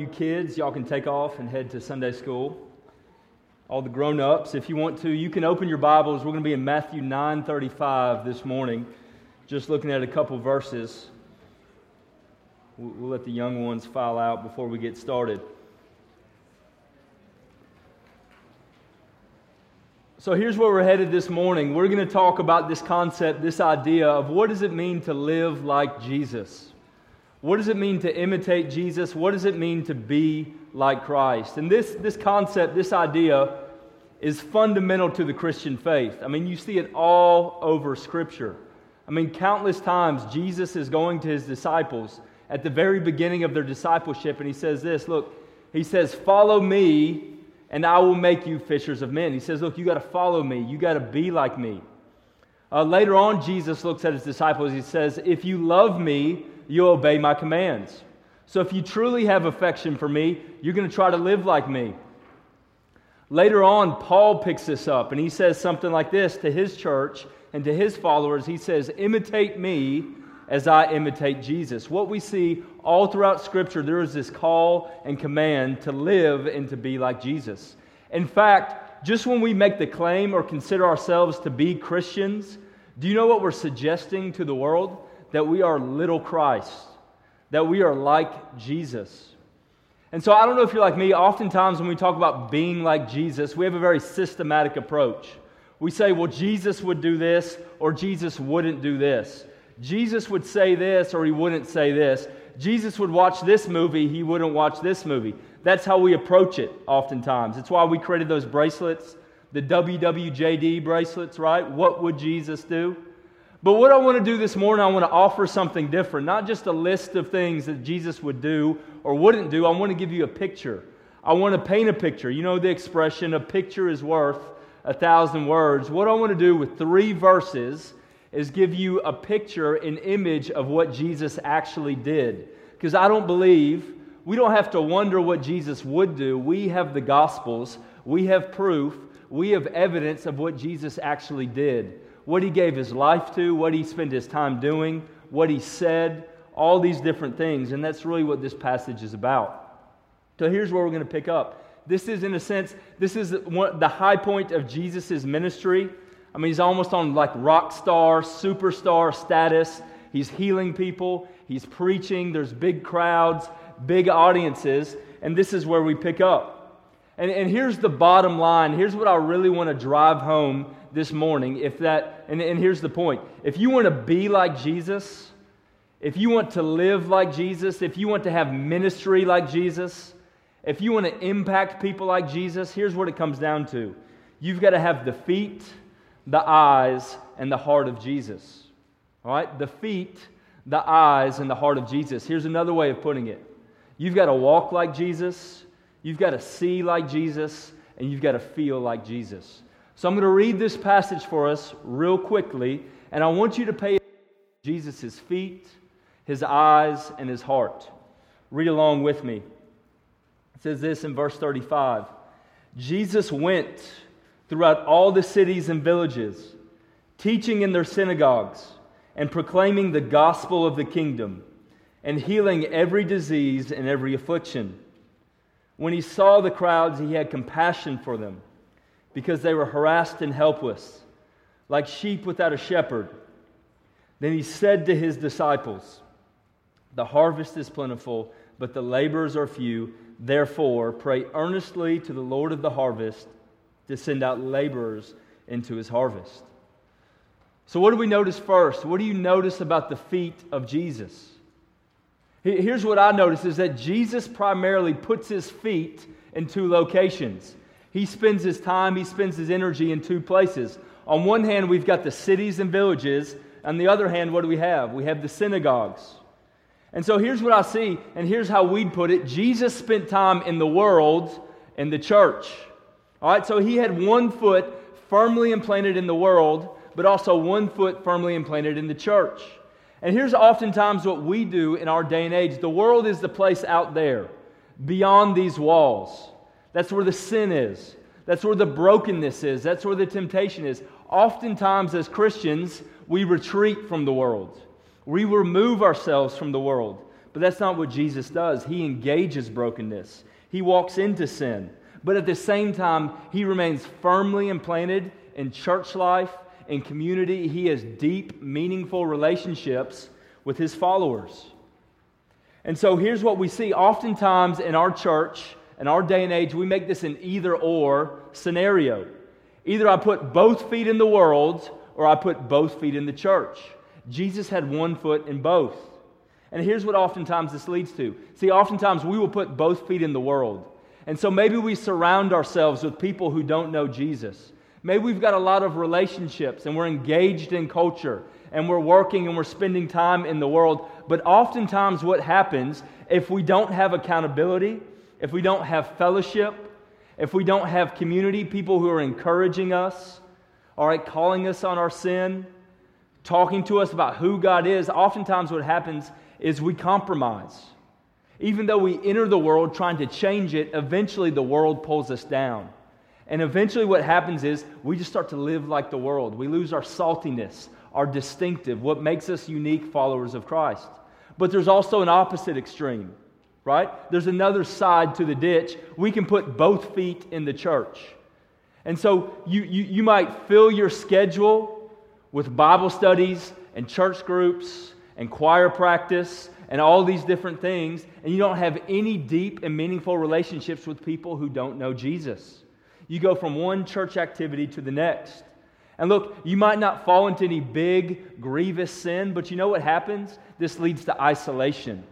You kids, y'all can take off and head to Sunday school. All the grown-ups, if you want to, you can open your Bibles. We're going to be in Matthew 9:35 this morning, just looking at a couple verses. We'll let the young ones file out before we get started. So here's where we're headed this morning. We're going to talk about this concept, this idea of what does it mean to live like Jesus? What does it mean to imitate Jesus? What does it mean to be like Christ? And this, this concept, this idea, is fundamental to the Christian faith. I mean, you see it all over Scripture. I mean, countless times Jesus is going to his disciples at the very beginning of their discipleship, and he says this Look, he says, Follow me, and I will make you fishers of men. He says, Look, you got to follow me, you got to be like me. Uh, later on, Jesus looks at his disciples. He says, If you love me, you'll obey my commands. So if you truly have affection for me, you're going to try to live like me. Later on, Paul picks this up and he says something like this to his church and to his followers. He says, Imitate me as I imitate Jesus. What we see all throughout Scripture, there is this call and command to live and to be like Jesus. In fact, just when we make the claim or consider ourselves to be Christians, do you know what we're suggesting to the world? That we are little Christ, that we are like Jesus. And so I don't know if you're like me, oftentimes when we talk about being like Jesus, we have a very systematic approach. We say, well, Jesus would do this, or Jesus wouldn't do this. Jesus would say this, or he wouldn't say this. Jesus would watch this movie, he wouldn't watch this movie. That's how we approach it oftentimes. It's why we created those bracelets, the WWJD bracelets, right? What would Jesus do? But what I want to do this morning, I want to offer something different. Not just a list of things that Jesus would do or wouldn't do. I want to give you a picture. I want to paint a picture. You know the expression, a picture is worth a thousand words. What I want to do with three verses is give you a picture, an image of what Jesus actually did. Because I don't believe, we don't have to wonder what Jesus would do. We have the Gospels, we have proof, we have evidence of what Jesus actually did what he gave his life to, what he spent his time doing, what he said, all these different things. And that's really what this passage is about. So here's where we're going to pick up. This is, in a sense, this is the high point of Jesus' ministry. I mean, he's almost on like rock star, superstar status. He's healing people, he's preaching, there's big crowds, big audiences, and this is where we pick up. And, and here's the bottom line. Here's what I really want to drive home this morning if that, and, and here's the point if you want to be like Jesus, if you want to live like Jesus, if you want to have ministry like Jesus, if you want to impact people like Jesus, here's what it comes down to you've got to have the feet, the eyes, and the heart of Jesus. All right? The feet, the eyes, and the heart of Jesus. Here's another way of putting it you've got to walk like Jesus, you've got to see like Jesus, and you've got to feel like Jesus. So I'm going to read this passage for us real quickly, and I want you to pay Jesus' feet, his eyes, and his heart. Read along with me. It says this in verse 35 Jesus went throughout all the cities and villages, teaching in their synagogues and proclaiming the gospel of the kingdom and healing every disease and every affliction. When he saw the crowds, he had compassion for them because they were harassed and helpless, like sheep without a shepherd. Then he said to his disciples, The harvest is plentiful, but the laborers are few. Therefore, pray earnestly to the Lord of the harvest to send out laborers into his harvest. So, what do we notice first? What do you notice about the feet of Jesus? Here's what I notice is that Jesus primarily puts his feet in two locations. He spends his time, he spends his energy in two places. On one hand, we've got the cities and villages. On the other hand, what do we have? We have the synagogues. And so here's what I see, and here's how we'd put it Jesus spent time in the world in the church. All right, so he had one foot firmly implanted in the world, but also one foot firmly implanted in the church. And here's oftentimes what we do in our day and age the world is the place out there, beyond these walls. That's where the sin is. That's where the brokenness is. That's where the temptation is. Oftentimes, as Christians, we retreat from the world. We remove ourselves from the world. But that's not what Jesus does. He engages brokenness, he walks into sin. But at the same time, he remains firmly implanted in church life, in community. He has deep, meaningful relationships with his followers. And so here's what we see oftentimes in our church, in our day and age, we make this an either or scenario. Either I put both feet in the world or I put both feet in the church. Jesus had one foot in both. And here's what oftentimes this leads to. See, oftentimes we will put both feet in the world. And so maybe we surround ourselves with people who don't know Jesus. Maybe we've got a lot of relationships and we're engaged in culture and we're working and we're spending time in the world. But oftentimes, what happens if we don't have accountability, if we don't have fellowship, if we don't have community, people who are encouraging us, all right, calling us on our sin, talking to us about who God is, oftentimes what happens is we compromise. Even though we enter the world trying to change it, eventually the world pulls us down. And eventually, what happens is we just start to live like the world. We lose our saltiness, our distinctive, what makes us unique followers of Christ. But there's also an opposite extreme, right? There's another side to the ditch. We can put both feet in the church. And so you, you, you might fill your schedule with Bible studies and church groups and choir practice and all these different things, and you don't have any deep and meaningful relationships with people who don't know Jesus. You go from one church activity to the next. And look, you might not fall into any big, grievous sin, but you know what happens? This leads to isolation.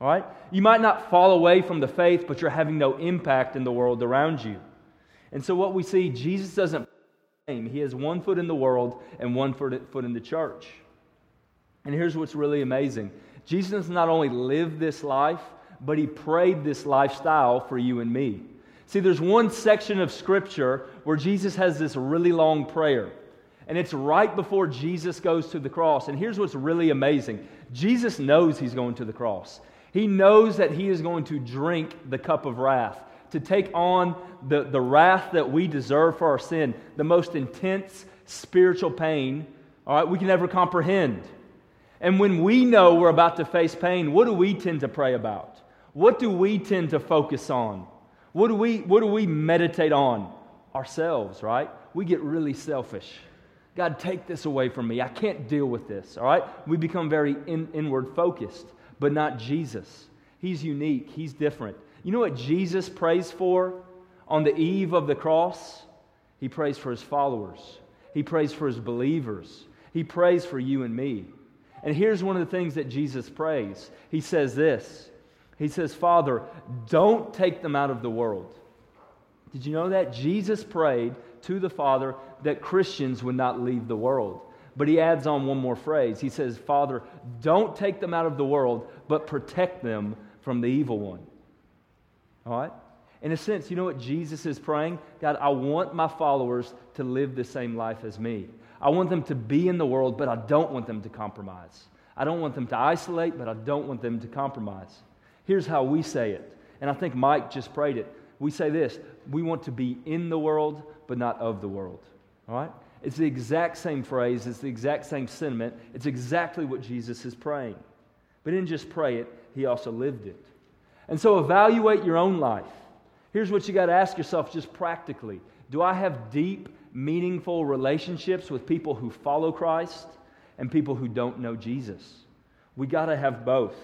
All right? You might not fall away from the faith, but you're having no impact in the world around you. And so, what we see, Jesus doesn't he has one foot in the world and one foot in the church. And here's what's really amazing Jesus not only lived this life, but he prayed this lifestyle for you and me. See, there's one section of Scripture where Jesus has this really long prayer. And it's right before Jesus goes to the cross. And here's what's really amazing Jesus knows he's going to the cross. He knows that he is going to drink the cup of wrath, to take on the, the wrath that we deserve for our sin, the most intense spiritual pain, all right, we can ever comprehend. And when we know we're about to face pain, what do we tend to pray about? What do we tend to focus on? What do we, what do we meditate on? Ourselves, right? We get really selfish. God, take this away from me. I can't deal with this, all right? We become very in, inward focused, but not Jesus. He's unique, He's different. You know what Jesus prays for on the eve of the cross? He prays for His followers, He prays for His believers, He prays for you and me. And here's one of the things that Jesus prays He says this He says, Father, don't take them out of the world. Did you know that? Jesus prayed to the Father that Christians would not leave the world. But he adds on one more phrase. He says, Father, don't take them out of the world, but protect them from the evil one. All right? In a sense, you know what Jesus is praying? God, I want my followers to live the same life as me. I want them to be in the world, but I don't want them to compromise. I don't want them to isolate, but I don't want them to compromise. Here's how we say it. And I think Mike just prayed it. We say this we want to be in the world, but not of the world. All right? It's the exact same phrase, it's the exact same sentiment, it's exactly what Jesus is praying. But he didn't just pray it, he also lived it. And so evaluate your own life. Here's what you got to ask yourself just practically Do I have deep, meaningful relationships with people who follow Christ and people who don't know Jesus? We got to have both.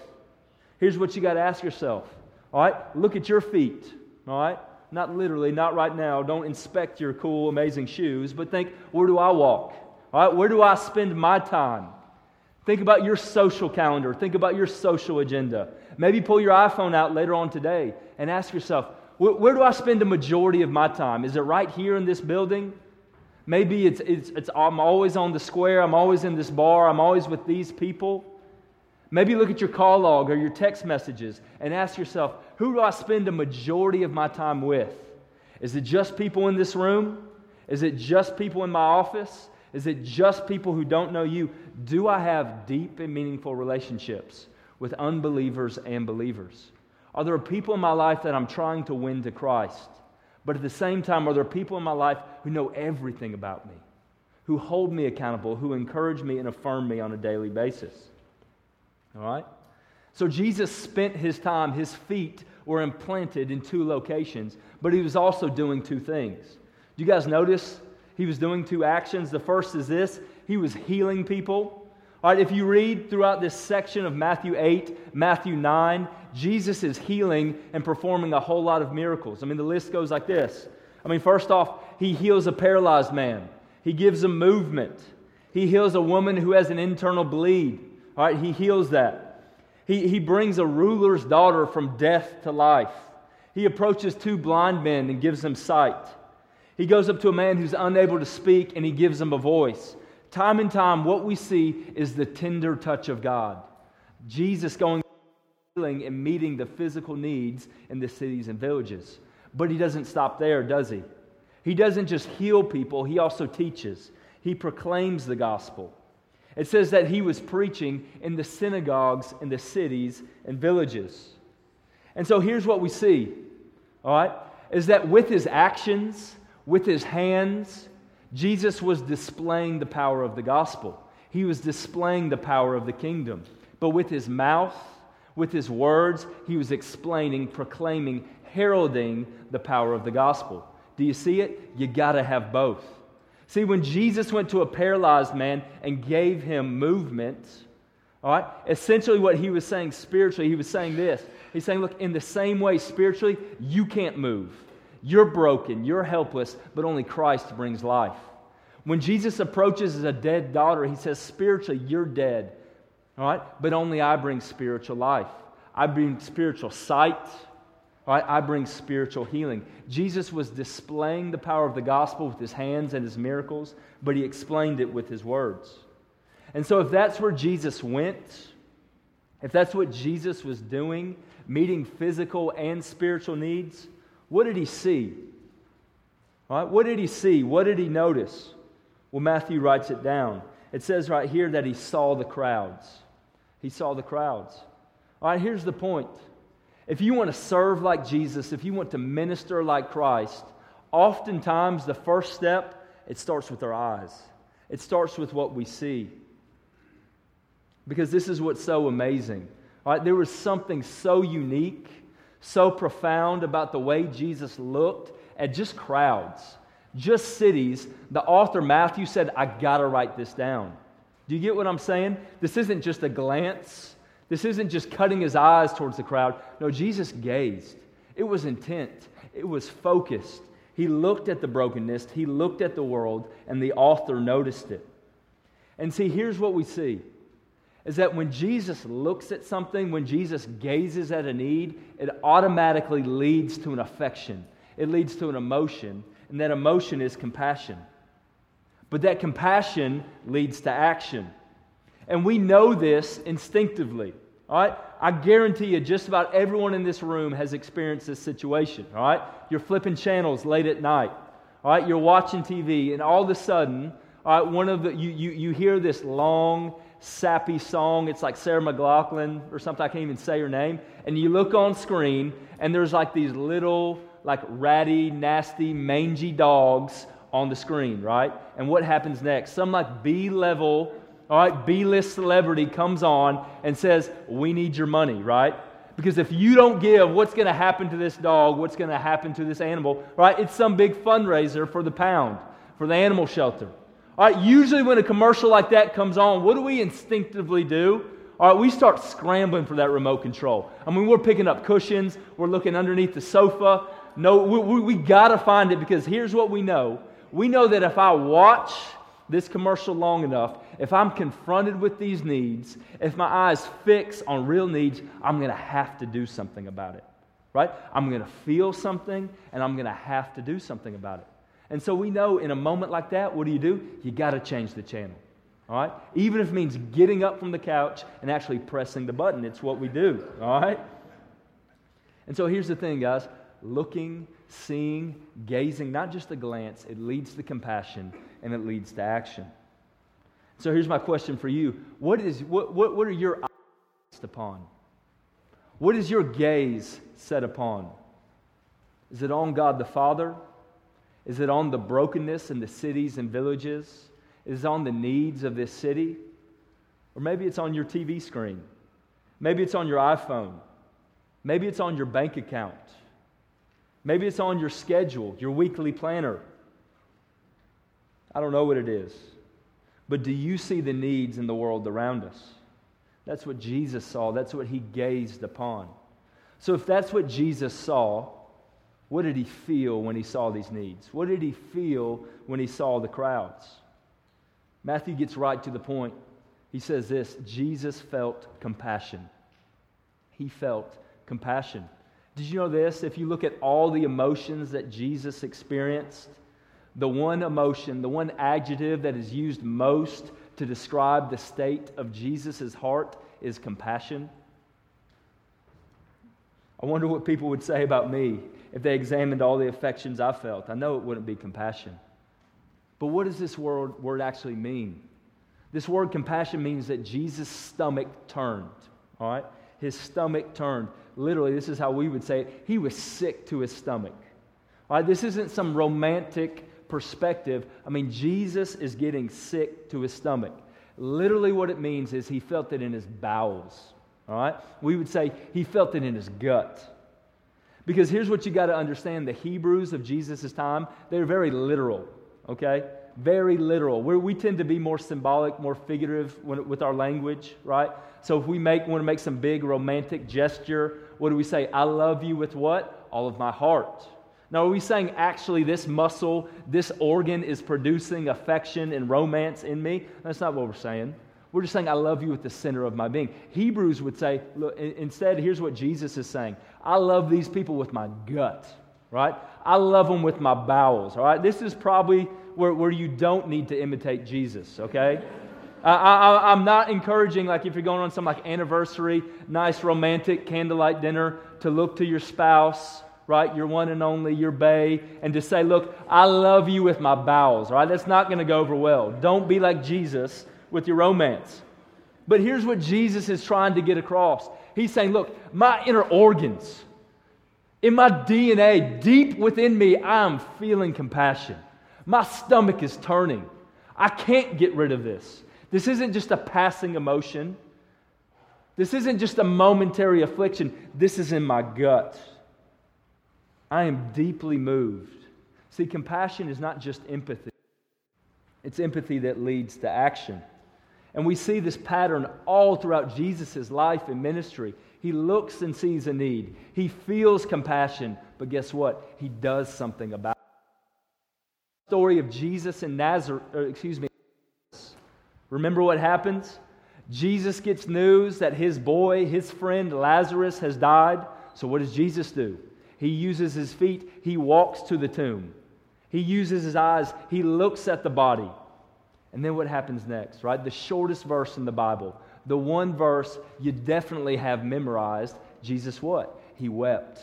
Here's what you got to ask yourself. All right? Look at your feet. All right? Not literally, not right now. Don't inspect your cool, amazing shoes, but think, where do I walk? All right, where do I spend my time? Think about your social calendar. Think about your social agenda. Maybe pull your iPhone out later on today and ask yourself, where, where do I spend the majority of my time? Is it right here in this building? Maybe it's, it's, it's, I'm always on the square, I'm always in this bar, I'm always with these people. Maybe look at your call log or your text messages and ask yourself, who do I spend a majority of my time with? Is it just people in this room? Is it just people in my office? Is it just people who don't know you? Do I have deep and meaningful relationships with unbelievers and believers? Are there people in my life that I'm trying to win to Christ? But at the same time, are there people in my life who know everything about me, who hold me accountable, who encourage me and affirm me on a daily basis? All right? So Jesus spent his time, his feet were implanted in two locations, but he was also doing two things. Do you guys notice he was doing two actions? The first is this he was healing people. All right, if you read throughout this section of Matthew 8, Matthew 9, Jesus is healing and performing a whole lot of miracles. I mean, the list goes like this. I mean, first off, he heals a paralyzed man, he gives him movement, he heals a woman who has an internal bleed. All right, he heals that. He, he brings a ruler's daughter from death to life. He approaches two blind men and gives them sight. He goes up to a man who's unable to speak and he gives him a voice. Time and time, what we see is the tender touch of God. Jesus going healing and meeting the physical needs in the cities and villages. But he doesn't stop there, does he? He doesn't just heal people, he also teaches. He proclaims the gospel. It says that he was preaching in the synagogues in the cities and villages. And so here's what we see, all right, is that with his actions, with his hands, Jesus was displaying the power of the gospel. He was displaying the power of the kingdom. But with his mouth, with his words, he was explaining, proclaiming, heralding the power of the gospel. Do you see it? You got to have both. See, when Jesus went to a paralyzed man and gave him movement, all right, essentially what he was saying spiritually, he was saying this. He's saying, look, in the same way, spiritually, you can't move. You're broken, you're helpless, but only Christ brings life. When Jesus approaches as a dead daughter, he says, spiritually, you're dead, all right, but only I bring spiritual life. I bring spiritual sight, Right? I bring spiritual healing. Jesus was displaying the power of the gospel with his hands and his miracles, but he explained it with his words. And so, if that's where Jesus went, if that's what Jesus was doing, meeting physical and spiritual needs, what did he see? Right? What did he see? What did he notice? Well, Matthew writes it down. It says right here that he saw the crowds. He saw the crowds. All right, here's the point. If you want to serve like Jesus, if you want to minister like Christ, oftentimes the first step, it starts with our eyes. It starts with what we see. Because this is what's so amazing. Right, there was something so unique, so profound about the way Jesus looked at just crowds, just cities. The author Matthew said, I got to write this down. Do you get what I'm saying? This isn't just a glance. This isn't just cutting his eyes towards the crowd. No, Jesus gazed. It was intent, it was focused. He looked at the brokenness, he looked at the world, and the author noticed it. And see, here's what we see is that when Jesus looks at something, when Jesus gazes at a need, it automatically leads to an affection. It leads to an emotion, and that emotion is compassion. But that compassion leads to action. And we know this instinctively. All right? I guarantee you, just about everyone in this room has experienced this situation. All right? You're flipping channels late at night. All right? You're watching TV, and all of a sudden, all right, one of the, you, you, you hear this long, sappy song. It's like Sarah McLachlan or something. I can't even say her name. And you look on screen, and there's like these little, like ratty, nasty, mangy dogs on the screen, right? And what happens next? Some like B level all right, B list celebrity comes on and says, We need your money, right? Because if you don't give, what's going to happen to this dog? What's going to happen to this animal? Right? It's some big fundraiser for the pound, for the animal shelter. All right, usually when a commercial like that comes on, what do we instinctively do? All right, we start scrambling for that remote control. I mean, we're picking up cushions, we're looking underneath the sofa. No, we, we, we got to find it because here's what we know. We know that if I watch this commercial long enough, if I'm confronted with these needs, if my eyes fix on real needs, I'm going to have to do something about it. Right? I'm going to feel something and I'm going to have to do something about it. And so we know in a moment like that, what do you do? You got to change the channel. All right? Even if it means getting up from the couch and actually pressing the button, it's what we do. All right? And so here's the thing, guys looking, seeing, gazing, not just a glance, it leads to compassion and it leads to action. So here's my question for you What, is, what, what, what are your eyes upon? What is your gaze set upon? Is it on God the Father? Is it on the brokenness in the cities and villages? Is it on the needs of this city? Or maybe it's on your TV screen. Maybe it's on your iPhone. Maybe it's on your bank account. Maybe it's on your schedule, your weekly planner. I don't know what it is. But do you see the needs in the world around us? That's what Jesus saw. That's what he gazed upon. So, if that's what Jesus saw, what did he feel when he saw these needs? What did he feel when he saw the crowds? Matthew gets right to the point. He says this Jesus felt compassion. He felt compassion. Did you know this? If you look at all the emotions that Jesus experienced, the one emotion, the one adjective that is used most to describe the state of Jesus' heart is compassion. I wonder what people would say about me if they examined all the affections I felt. I know it wouldn't be compassion. But what does this word, word actually mean? This word compassion means that Jesus' stomach turned, all right? His stomach turned. Literally, this is how we would say it. He was sick to his stomach. All right, this isn't some romantic perspective. I mean, Jesus is getting sick to his stomach. Literally, what it means is he felt it in his bowels. All right? We would say he felt it in his gut. Because here's what you got to understand the Hebrews of Jesus' time, they're very literal, okay? Very literal. Where we tend to be more symbolic, more figurative with our language, right? So if we make, want to make some big romantic gesture, what do we say? I love you with what? All of my heart. Now, are we saying actually this muscle, this organ is producing affection and romance in me? That's not what we're saying. We're just saying, I love you with the center of my being. Hebrews would say, look, instead, here's what Jesus is saying I love these people with my gut, right? I love them with my bowels, all right? This is probably where, where you don't need to imitate Jesus, okay? I, am not encouraging, like, if you're going on some like anniversary, nice romantic candlelight dinner, to look to your spouse, right, your one and only, your bay, and to say, look, I love you with my bowels, right? That's not going to go over well. Don't be like Jesus with your romance. But here's what Jesus is trying to get across He's saying, Look, my inner organs, in my DNA, deep within me, I am feeling compassion. My stomach is turning. I can't get rid of this. This isn't just a passing emotion. This isn't just a momentary affliction. This is in my gut. I am deeply moved. See, compassion is not just empathy, it's empathy that leads to action. And we see this pattern all throughout Jesus' life and ministry. He looks and sees a need, he feels compassion, but guess what? He does something about it. Story of Jesus in Nazareth, excuse me. Remember what happens? Jesus gets news that his boy, his friend Lazarus, has died. So, what does Jesus do? He uses his feet, he walks to the tomb. He uses his eyes, he looks at the body. And then what happens next, right? The shortest verse in the Bible, the one verse you definitely have memorized. Jesus what? He wept.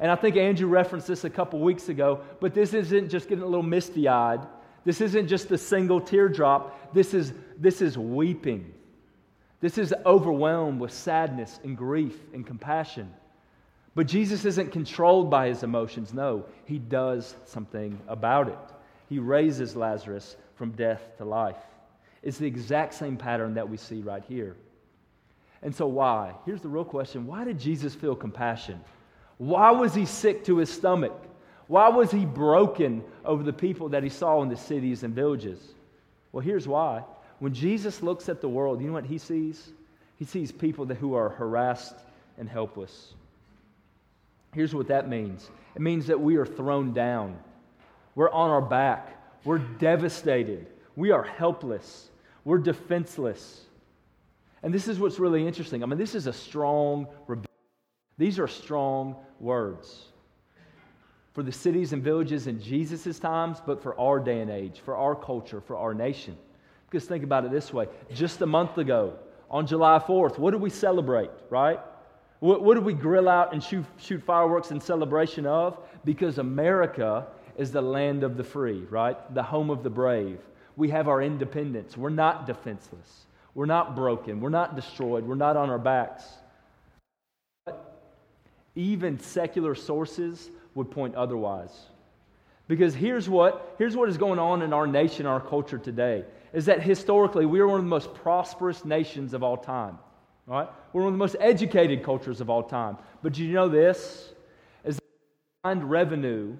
And I think Andrew referenced this a couple weeks ago, but this isn't just getting a little misty eyed. This isn't just a single teardrop. This is, this is weeping. This is overwhelmed with sadness and grief and compassion. But Jesus isn't controlled by his emotions. No, he does something about it. He raises Lazarus from death to life. It's the exact same pattern that we see right here. And so, why? Here's the real question why did Jesus feel compassion? Why was he sick to his stomach? Why was he broken over the people that he saw in the cities and villages? Well, here's why. When Jesus looks at the world, you know what he sees? He sees people who are harassed and helpless. Here's what that means it means that we are thrown down, we're on our back, we're devastated. We are helpless. We're defenseless. And this is what's really interesting. I mean, this is a strong, these are strong words for the cities and villages in Jesus' times, but for our day and age, for our culture, for our nation. Because think about it this way just a month ago, on July 4th, what did we celebrate, right? What, what did we grill out and shoot, shoot fireworks in celebration of? Because America is the land of the free, right? The home of the brave. We have our independence. We're not defenseless. We're not broken. We're not destroyed. We're not on our backs. But Even secular sources would point otherwise. Because here's what, here's what is going on in our nation, our culture today, is that historically we are one of the most prosperous nations of all time. Right? We're one of the most educated cultures of all time. But do you know this? Is the combined revenue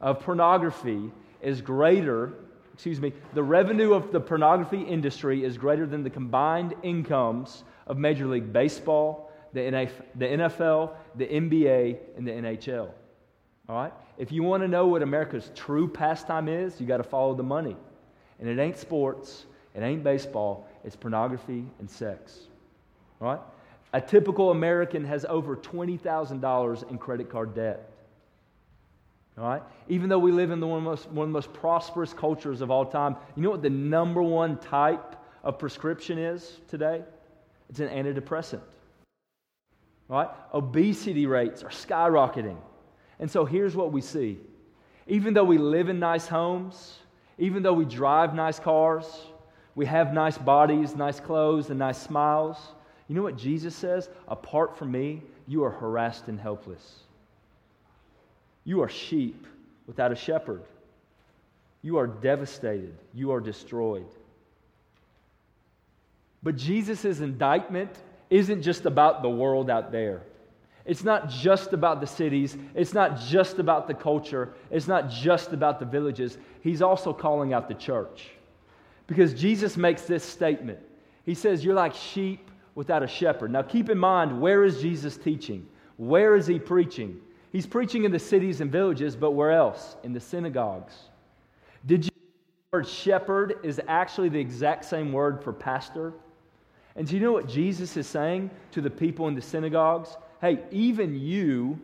of pornography is greater, excuse me, the revenue of the pornography industry is greater than the combined incomes of Major League Baseball, the NFL, the NBA, and the NHL. All right? If you want to know what America's true pastime is, you got to follow the money. And it ain't sports, it ain't baseball, it's pornography and sex. Right? A typical American has over $20,000 in credit card debt. All right? Even though we live in the one, of most, one of the most prosperous cultures of all time, you know what the number one type of prescription is today? It's an antidepressant. All right? Obesity rates are skyrocketing. And so here's what we see. Even though we live in nice homes, even though we drive nice cars, we have nice bodies, nice clothes, and nice smiles, you know what Jesus says? Apart from me, you are harassed and helpless. You are sheep without a shepherd. You are devastated. You are destroyed. But Jesus' indictment isn't just about the world out there. It's not just about the cities. It's not just about the culture. It's not just about the villages. He's also calling out the church. Because Jesus makes this statement He says, You're like sheep without a shepherd. Now, keep in mind, where is Jesus teaching? Where is he preaching? He's preaching in the cities and villages, but where else? In the synagogues. Did you the word shepherd is actually the exact same word for pastor? And do you know what Jesus is saying to the people in the synagogues? Hey, even you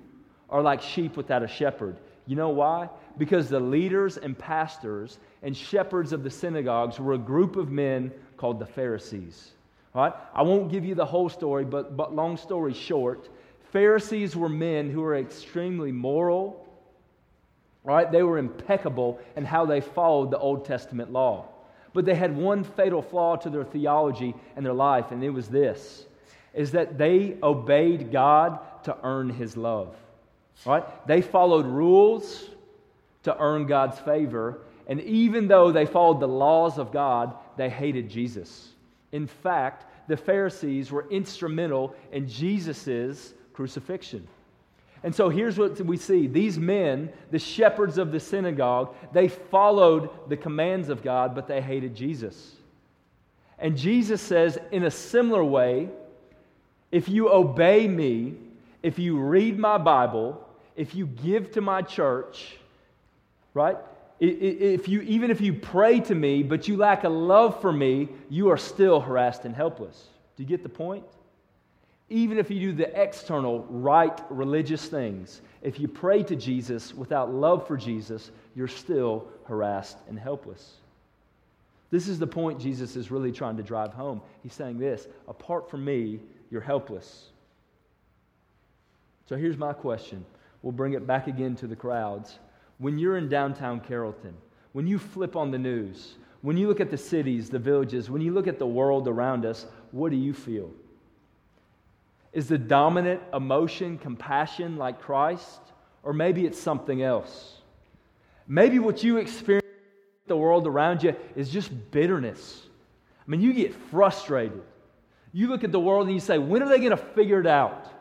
are like sheep without a shepherd. You know why? Because the leaders and pastors and shepherds of the synagogues were a group of men called the Pharisees. Right? I won't give you the whole story, but, but long story short, Pharisees were men who were extremely moral. Right? They were impeccable in how they followed the Old Testament law. But they had one fatal flaw to their theology and their life, and it was this is that they obeyed God to earn his love. Right? They followed rules to earn God's favor, and even though they followed the laws of God, they hated Jesus. In fact, the Pharisees were instrumental in Jesus' crucifixion. And so here's what we see these men, the shepherds of the synagogue, they followed the commands of God, but they hated Jesus. And Jesus says, in a similar way, if you obey me, if you read my Bible, if you give to my church, right? If you, even if you pray to me, but you lack a love for me, you are still harassed and helpless. Do you get the point? Even if you do the external, right religious things, if you pray to Jesus without love for Jesus, you're still harassed and helpless. This is the point Jesus is really trying to drive home. He's saying this apart from me, you're helpless. So here's my question. We'll bring it back again to the crowds. When you're in downtown Carrollton, when you flip on the news, when you look at the cities, the villages, when you look at the world around us, what do you feel? Is the dominant emotion compassion like Christ? Or maybe it's something else. Maybe what you experience the world around you is just bitterness. I mean, you get frustrated. You look at the world and you say, when are they going to figure it out?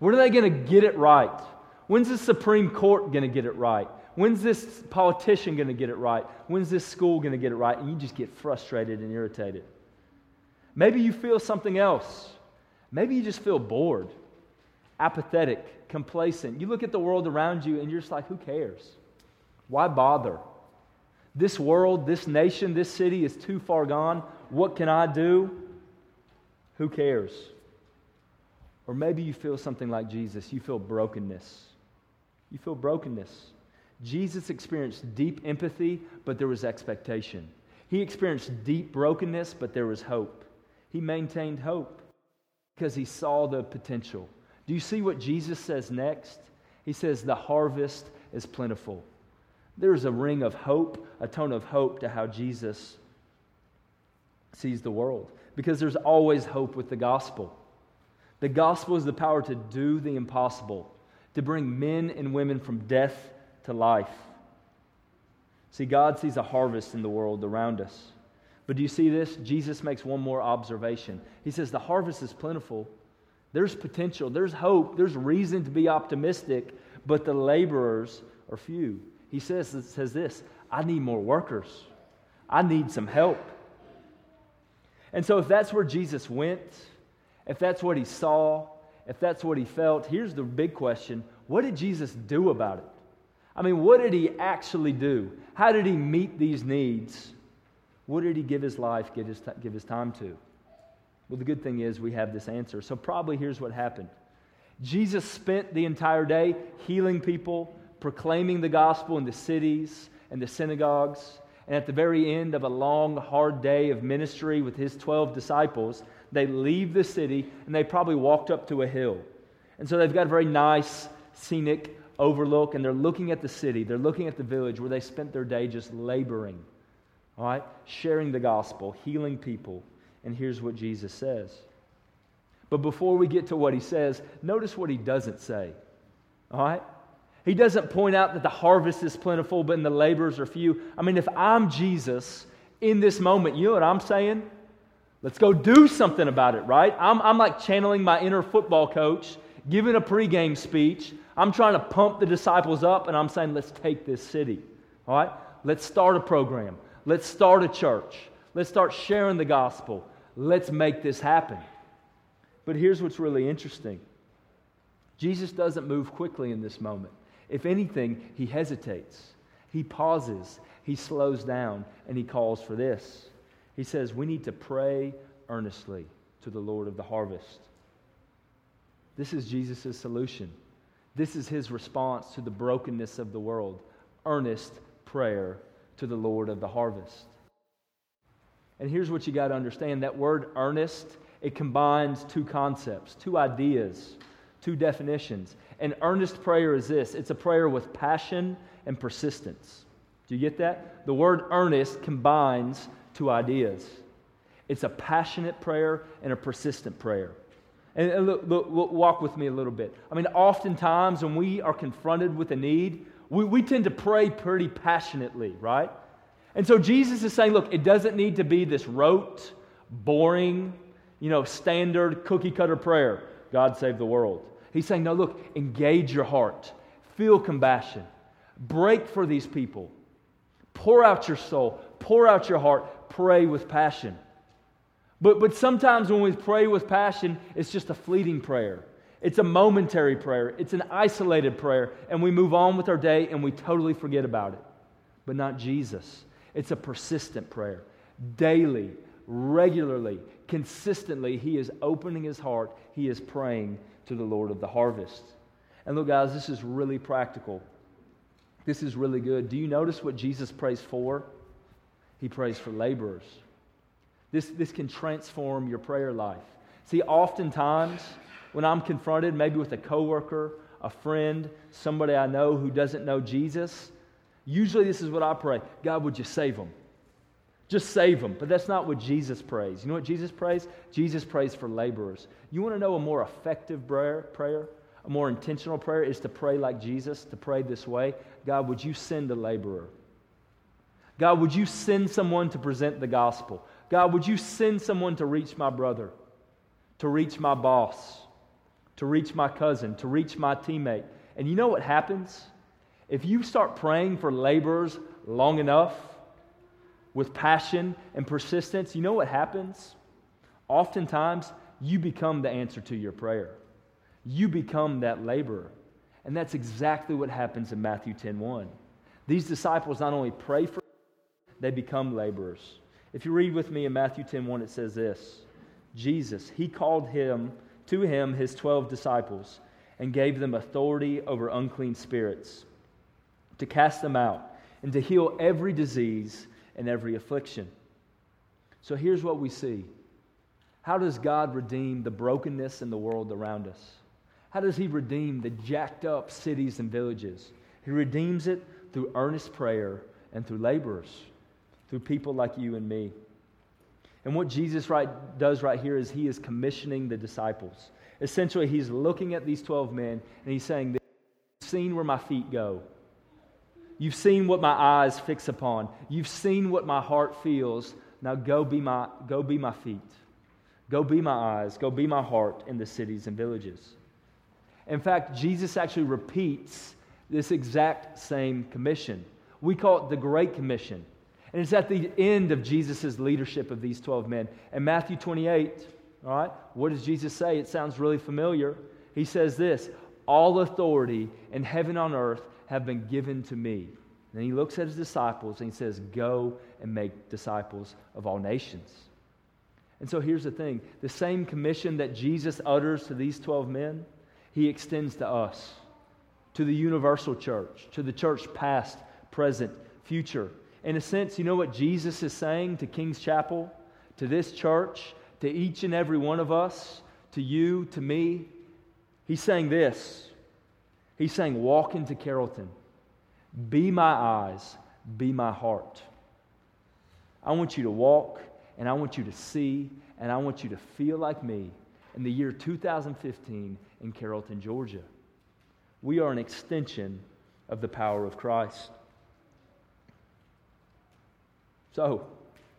When are they going to get it right? When's the Supreme Court going to get it right? When's this politician going to get it right? When's this school going to get it right? And you just get frustrated and irritated. Maybe you feel something else. Maybe you just feel bored, apathetic, complacent. You look at the world around you and you're just like, who cares? Why bother? This world, this nation, this city is too far gone. What can I do? Who cares? Or maybe you feel something like Jesus. You feel brokenness. You feel brokenness. Jesus experienced deep empathy, but there was expectation. He experienced deep brokenness, but there was hope. He maintained hope because he saw the potential. Do you see what Jesus says next? He says, The harvest is plentiful. There's a ring of hope, a tone of hope to how Jesus sees the world because there's always hope with the gospel. The gospel is the power to do the impossible to bring men and women from death to life. See, God sees a harvest in the world around us. But do you see this? Jesus makes one more observation. He says, The harvest is plentiful. There's potential, there's hope, there's reason to be optimistic, but the laborers are few. He says, says this I need more workers, I need some help. And so, if that's where Jesus went, if that's what he saw, if that's what he felt, here's the big question what did Jesus do about it? I mean, what did he actually do? How did he meet these needs? What did he give his life, give his, give his time to? Well, the good thing is we have this answer. So, probably here's what happened Jesus spent the entire day healing people, proclaiming the gospel in the cities and the synagogues. And at the very end of a long, hard day of ministry with his 12 disciples, they leave the city and they probably walked up to a hill. And so they've got a very nice, scenic overlook, and they're looking at the city, they're looking at the village where they spent their day just laboring, all right, sharing the gospel, healing people. And here's what Jesus says. But before we get to what he says, notice what he doesn't say. All right? He doesn't point out that the harvest is plentiful, but the laborers are few. I mean, if I'm Jesus in this moment, you know what I'm saying? Let's go do something about it, right? I'm, I'm like channeling my inner football coach, giving a pregame speech. I'm trying to pump the disciples up, and I'm saying, let's take this city. All right? Let's start a program. Let's start a church. Let's start sharing the gospel. Let's make this happen. But here's what's really interesting Jesus doesn't move quickly in this moment. If anything, he hesitates, he pauses, he slows down, and he calls for this. He says, We need to pray earnestly to the Lord of the harvest. This is Jesus' solution. This is his response to the brokenness of the world earnest prayer to the Lord of the harvest. And here's what you got to understand that word earnest, it combines two concepts, two ideas, two definitions. An earnest prayer is this it's a prayer with passion and persistence. Do you get that? The word earnest combines two ideas it's a passionate prayer and a persistent prayer. And look, look, look, walk with me a little bit. I mean, oftentimes when we are confronted with a need, we, we tend to pray pretty passionately, right? And so Jesus is saying, look, it doesn't need to be this rote, boring, you know, standard cookie cutter prayer God save the world. He's saying, no, look, engage your heart, feel compassion, break for these people, pour out your soul, pour out your heart, pray with passion. But, but sometimes when we pray with passion, it's just a fleeting prayer. It's a momentary prayer. It's an isolated prayer. And we move on with our day and we totally forget about it. But not Jesus. It's a persistent prayer. Daily, regularly, consistently, he is opening his heart. He is praying to the Lord of the harvest. And look, guys, this is really practical. This is really good. Do you notice what Jesus prays for? He prays for laborers. This, this can transform your prayer life. See, oftentimes when I'm confronted, maybe with a coworker, a friend, somebody I know who doesn't know Jesus, Usually, this is what I pray God, would you save them? Just save them. But that's not what Jesus prays. You know what Jesus prays? Jesus prays for laborers. You want to know a more effective prayer, prayer? A more intentional prayer is to pray like Jesus, to pray this way God, would you send a laborer? God, would you send someone to present the gospel? God, would you send someone to reach my brother, to reach my boss, to reach my cousin, to reach my teammate? And you know what happens? If you start praying for laborers long enough with passion and persistence, you know what happens? Oftentimes, you become the answer to your prayer. You become that laborer. And that's exactly what happens in Matthew 10:1. These disciples not only pray for they become laborers. If you read with me in Matthew 10:1 it says this. Jesus, he called him to him his 12 disciples and gave them authority over unclean spirits to cast them out, and to heal every disease and every affliction. So here's what we see How does God redeem the brokenness in the world around us? How does He redeem the jacked up cities and villages? He redeems it through earnest prayer and through laborers, through people like you and me. And what Jesus right, does right here is He is commissioning the disciples. Essentially, He's looking at these 12 men and He's saying, You've seen where my feet go. You've seen what my eyes fix upon. You've seen what my heart feels. Now go be my, go be my feet. Go be my eyes. Go be my heart in the cities and villages. In fact, Jesus actually repeats this exact same commission. We call it the Great Commission. And it's at the end of Jesus' leadership of these 12 men. In Matthew 28, all right, what does Jesus say? It sounds really familiar. He says this All authority in heaven and on earth have been given to me. And he looks at his disciples and he says, Go and make disciples of all nations. And so here's the thing the same commission that Jesus utters to these 12 men, he extends to us, to the universal church, to the church past, present, future. In a sense, you know what Jesus is saying to King's Chapel, to this church, to each and every one of us, to you, to me? He's saying this. He's saying, Walk into Carrollton. Be my eyes, be my heart. I want you to walk and I want you to see and I want you to feel like me in the year 2015 in Carrollton, Georgia. We are an extension of the power of Christ. So,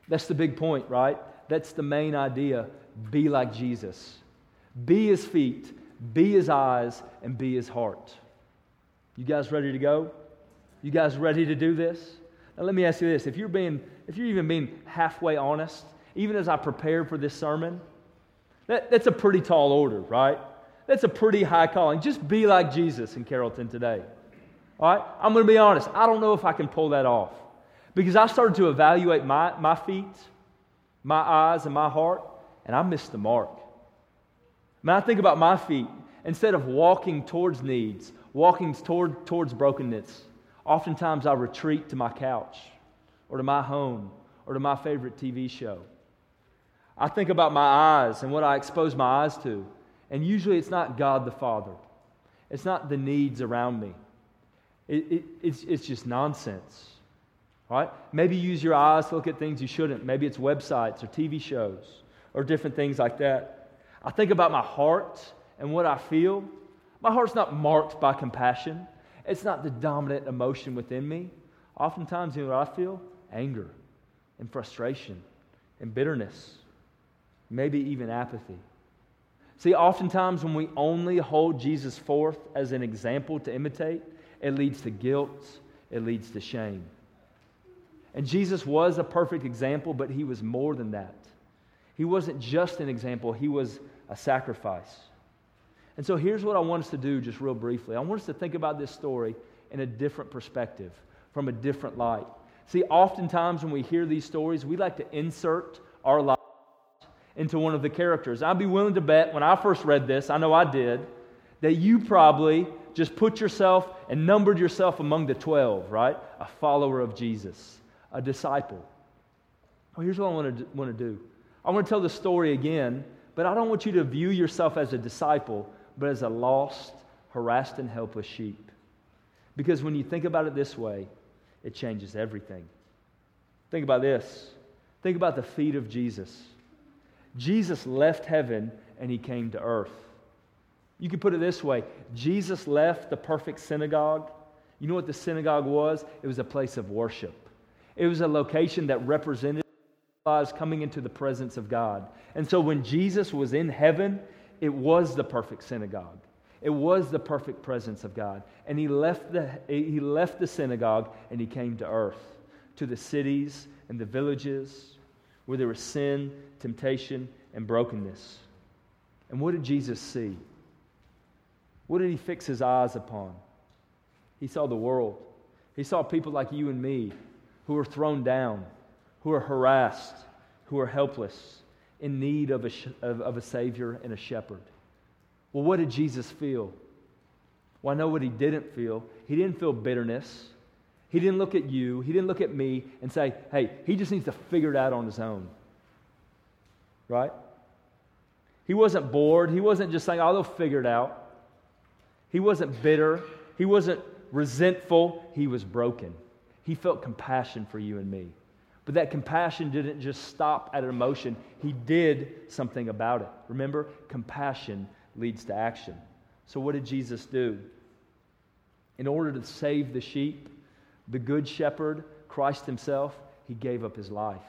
that's the big point, right? That's the main idea. Be like Jesus. Be his feet, be his eyes, and be his heart. You guys ready to go? You guys ready to do this? Now, let me ask you this. If you're, being, if you're even being halfway honest, even as I prepared for this sermon, that, that's a pretty tall order, right? That's a pretty high calling. Just be like Jesus in Carrollton today. All right? I'm going to be honest. I don't know if I can pull that off. Because I started to evaluate my, my feet, my eyes, and my heart, and I missed the mark. When I think about my feet, instead of walking towards needs, walking toward, towards brokenness, Oftentimes I retreat to my couch or to my home or to my favorite TV show. I think about my eyes and what I expose my eyes to. And usually it's not God the Father, it's not the needs around me. It, it, it's, it's just nonsense. Right? Maybe use your eyes to look at things you shouldn't. Maybe it's websites or TV shows or different things like that. I think about my heart and what I feel. My heart's not marked by compassion. It's not the dominant emotion within me. Oftentimes, you know what I feel? Anger and frustration and bitterness, maybe even apathy. See, oftentimes when we only hold Jesus forth as an example to imitate, it leads to guilt, it leads to shame. And Jesus was a perfect example, but he was more than that. He wasn't just an example, he was a sacrifice. And so here's what I want us to do, just real briefly. I want us to think about this story in a different perspective, from a different light. See, oftentimes when we hear these stories, we like to insert our lives into one of the characters. I'd be willing to bet when I first read this, I know I did, that you probably just put yourself and numbered yourself among the 12, right? A follower of Jesus, a disciple. Well, here's what I want to, want to do I want to tell the story again, but I don't want you to view yourself as a disciple but as a lost, harassed, and helpless sheep. Because when you think about it this way, it changes everything. Think about this. Think about the feet of Jesus. Jesus left heaven and he came to earth. You could put it this way Jesus left the perfect synagogue. You know what the synagogue was? It was a place of worship, it was a location that represented lives coming into the presence of God. And so when Jesus was in heaven, it was the perfect synagogue. It was the perfect presence of God. And he left the, he left the synagogue and he came to earth, to the cities and the villages where there was sin, temptation, and brokenness. And what did Jesus see? What did he fix his eyes upon? He saw the world. He saw people like you and me who are thrown down, who are harassed, who are helpless, in need of a, of, of a Savior and a shepherd. Well, what did Jesus feel? Well, I know what he didn't feel. He didn't feel bitterness. He didn't look at you. He didn't look at me and say, hey, he just needs to figure it out on his own. Right? He wasn't bored. He wasn't just saying, oh, they'll figure it out. He wasn't bitter. He wasn't resentful. He was broken. He felt compassion for you and me. But that compassion didn't just stop at an emotion, he did something about it. Remember, compassion leads to action. So, what did Jesus do? In order to save the sheep, the good shepherd, Christ himself, he gave up his life.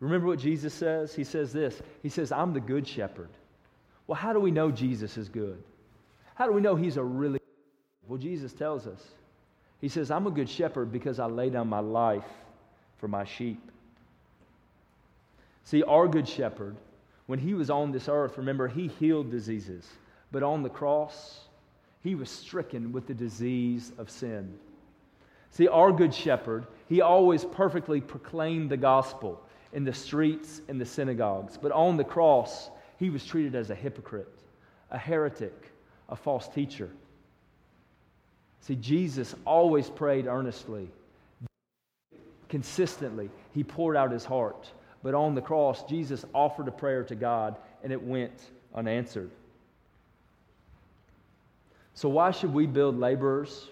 Remember what Jesus says? He says this He says, I'm the good shepherd. Well, how do we know Jesus is good? How do we know he's a really well, Jesus tells us. He says, I'm a good shepherd because I lay down my life for my sheep. See, our good shepherd, when he was on this earth, remember, he healed diseases. But on the cross, he was stricken with the disease of sin. See, our good shepherd, he always perfectly proclaimed the gospel in the streets and the synagogues. But on the cross, he was treated as a hypocrite, a heretic, a false teacher. See, Jesus always prayed earnestly, consistently. He poured out his heart. But on the cross, Jesus offered a prayer to God, and it went unanswered. So, why should we build laborers?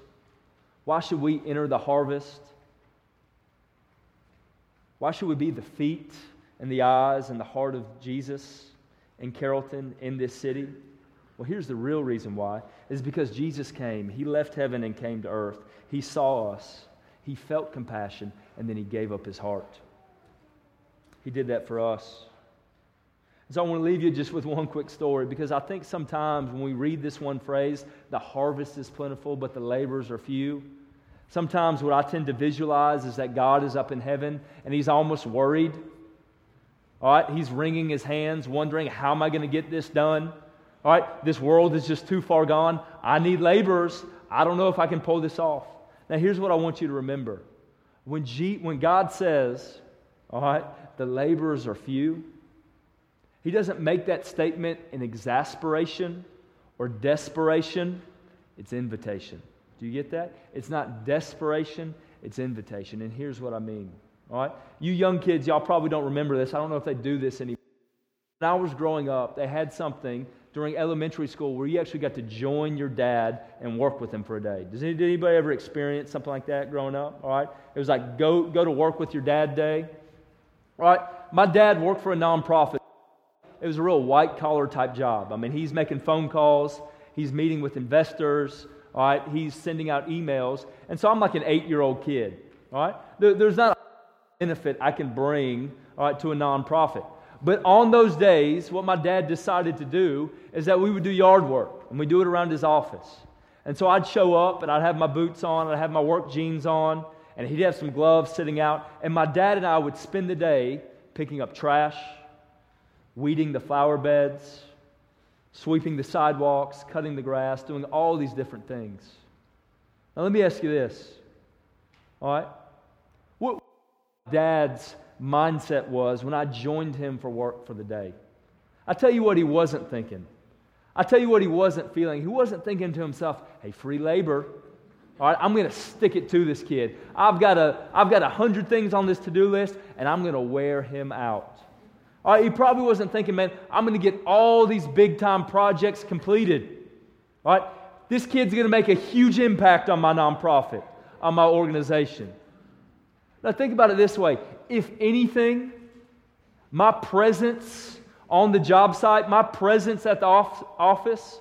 Why should we enter the harvest? Why should we be the feet and the eyes and the heart of Jesus in Carrollton, in this city? Well, here's the real reason why is because Jesus came. He left heaven and came to earth. He saw us. He felt compassion, and then he gave up his heart. He did that for us. So I want to leave you just with one quick story because I think sometimes when we read this one phrase, the harvest is plentiful, but the laborers are few. Sometimes what I tend to visualize is that God is up in heaven and he's almost worried. All right, he's wringing his hands, wondering, how am I going to get this done? All right, this world is just too far gone. I need laborers. I don't know if I can pull this off. Now, here's what I want you to remember. When, G, when God says, all right, the laborers are few, he doesn't make that statement in exasperation or desperation, it's invitation. Do you get that? It's not desperation, it's invitation. And here's what I mean. All right? You young kids, y'all probably don't remember this. I don't know if they do this anymore. When I was growing up, they had something during elementary school where you actually got to join your dad and work with him for a day. Does anybody ever experience something like that growing up? All right? It was like go, go to work with your dad day. All right? My dad worked for a nonprofit. It was a real white collar type job. I mean, he's making phone calls, he's meeting with investors, all right? He's sending out emails. And so I'm like an eight year old kid, all right? There, there's not a benefit I can bring, all right, to a nonprofit. But on those days, what my dad decided to do is that we would do yard work, and we do it around his office. And so I'd show up, and I'd have my boots on, I'd have my work jeans on, and he'd have some gloves sitting out. And my dad and I would spend the day picking up trash, weeding the flower beds, sweeping the sidewalks, cutting the grass, doing all these different things. Now, let me ask you this. All right? What dad's mindset was when I joined him for work for the day? I tell you what he wasn't thinking. I tell you what he wasn't feeling. He wasn't thinking to himself, hey, free labor. All right, I'm going to stick it to this kid. I've got a, I've got a hundred things on this to-do list, and I'm going to wear him out. All right, he probably wasn't thinking, man, I'm going to get all these big time projects completed. All right, this kid's going to make a huge impact on my nonprofit, on my organization. Now, think about it this way if anything, my presence on the job site, my presence at the office,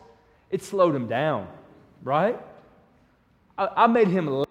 it slowed him down, right? I, I made him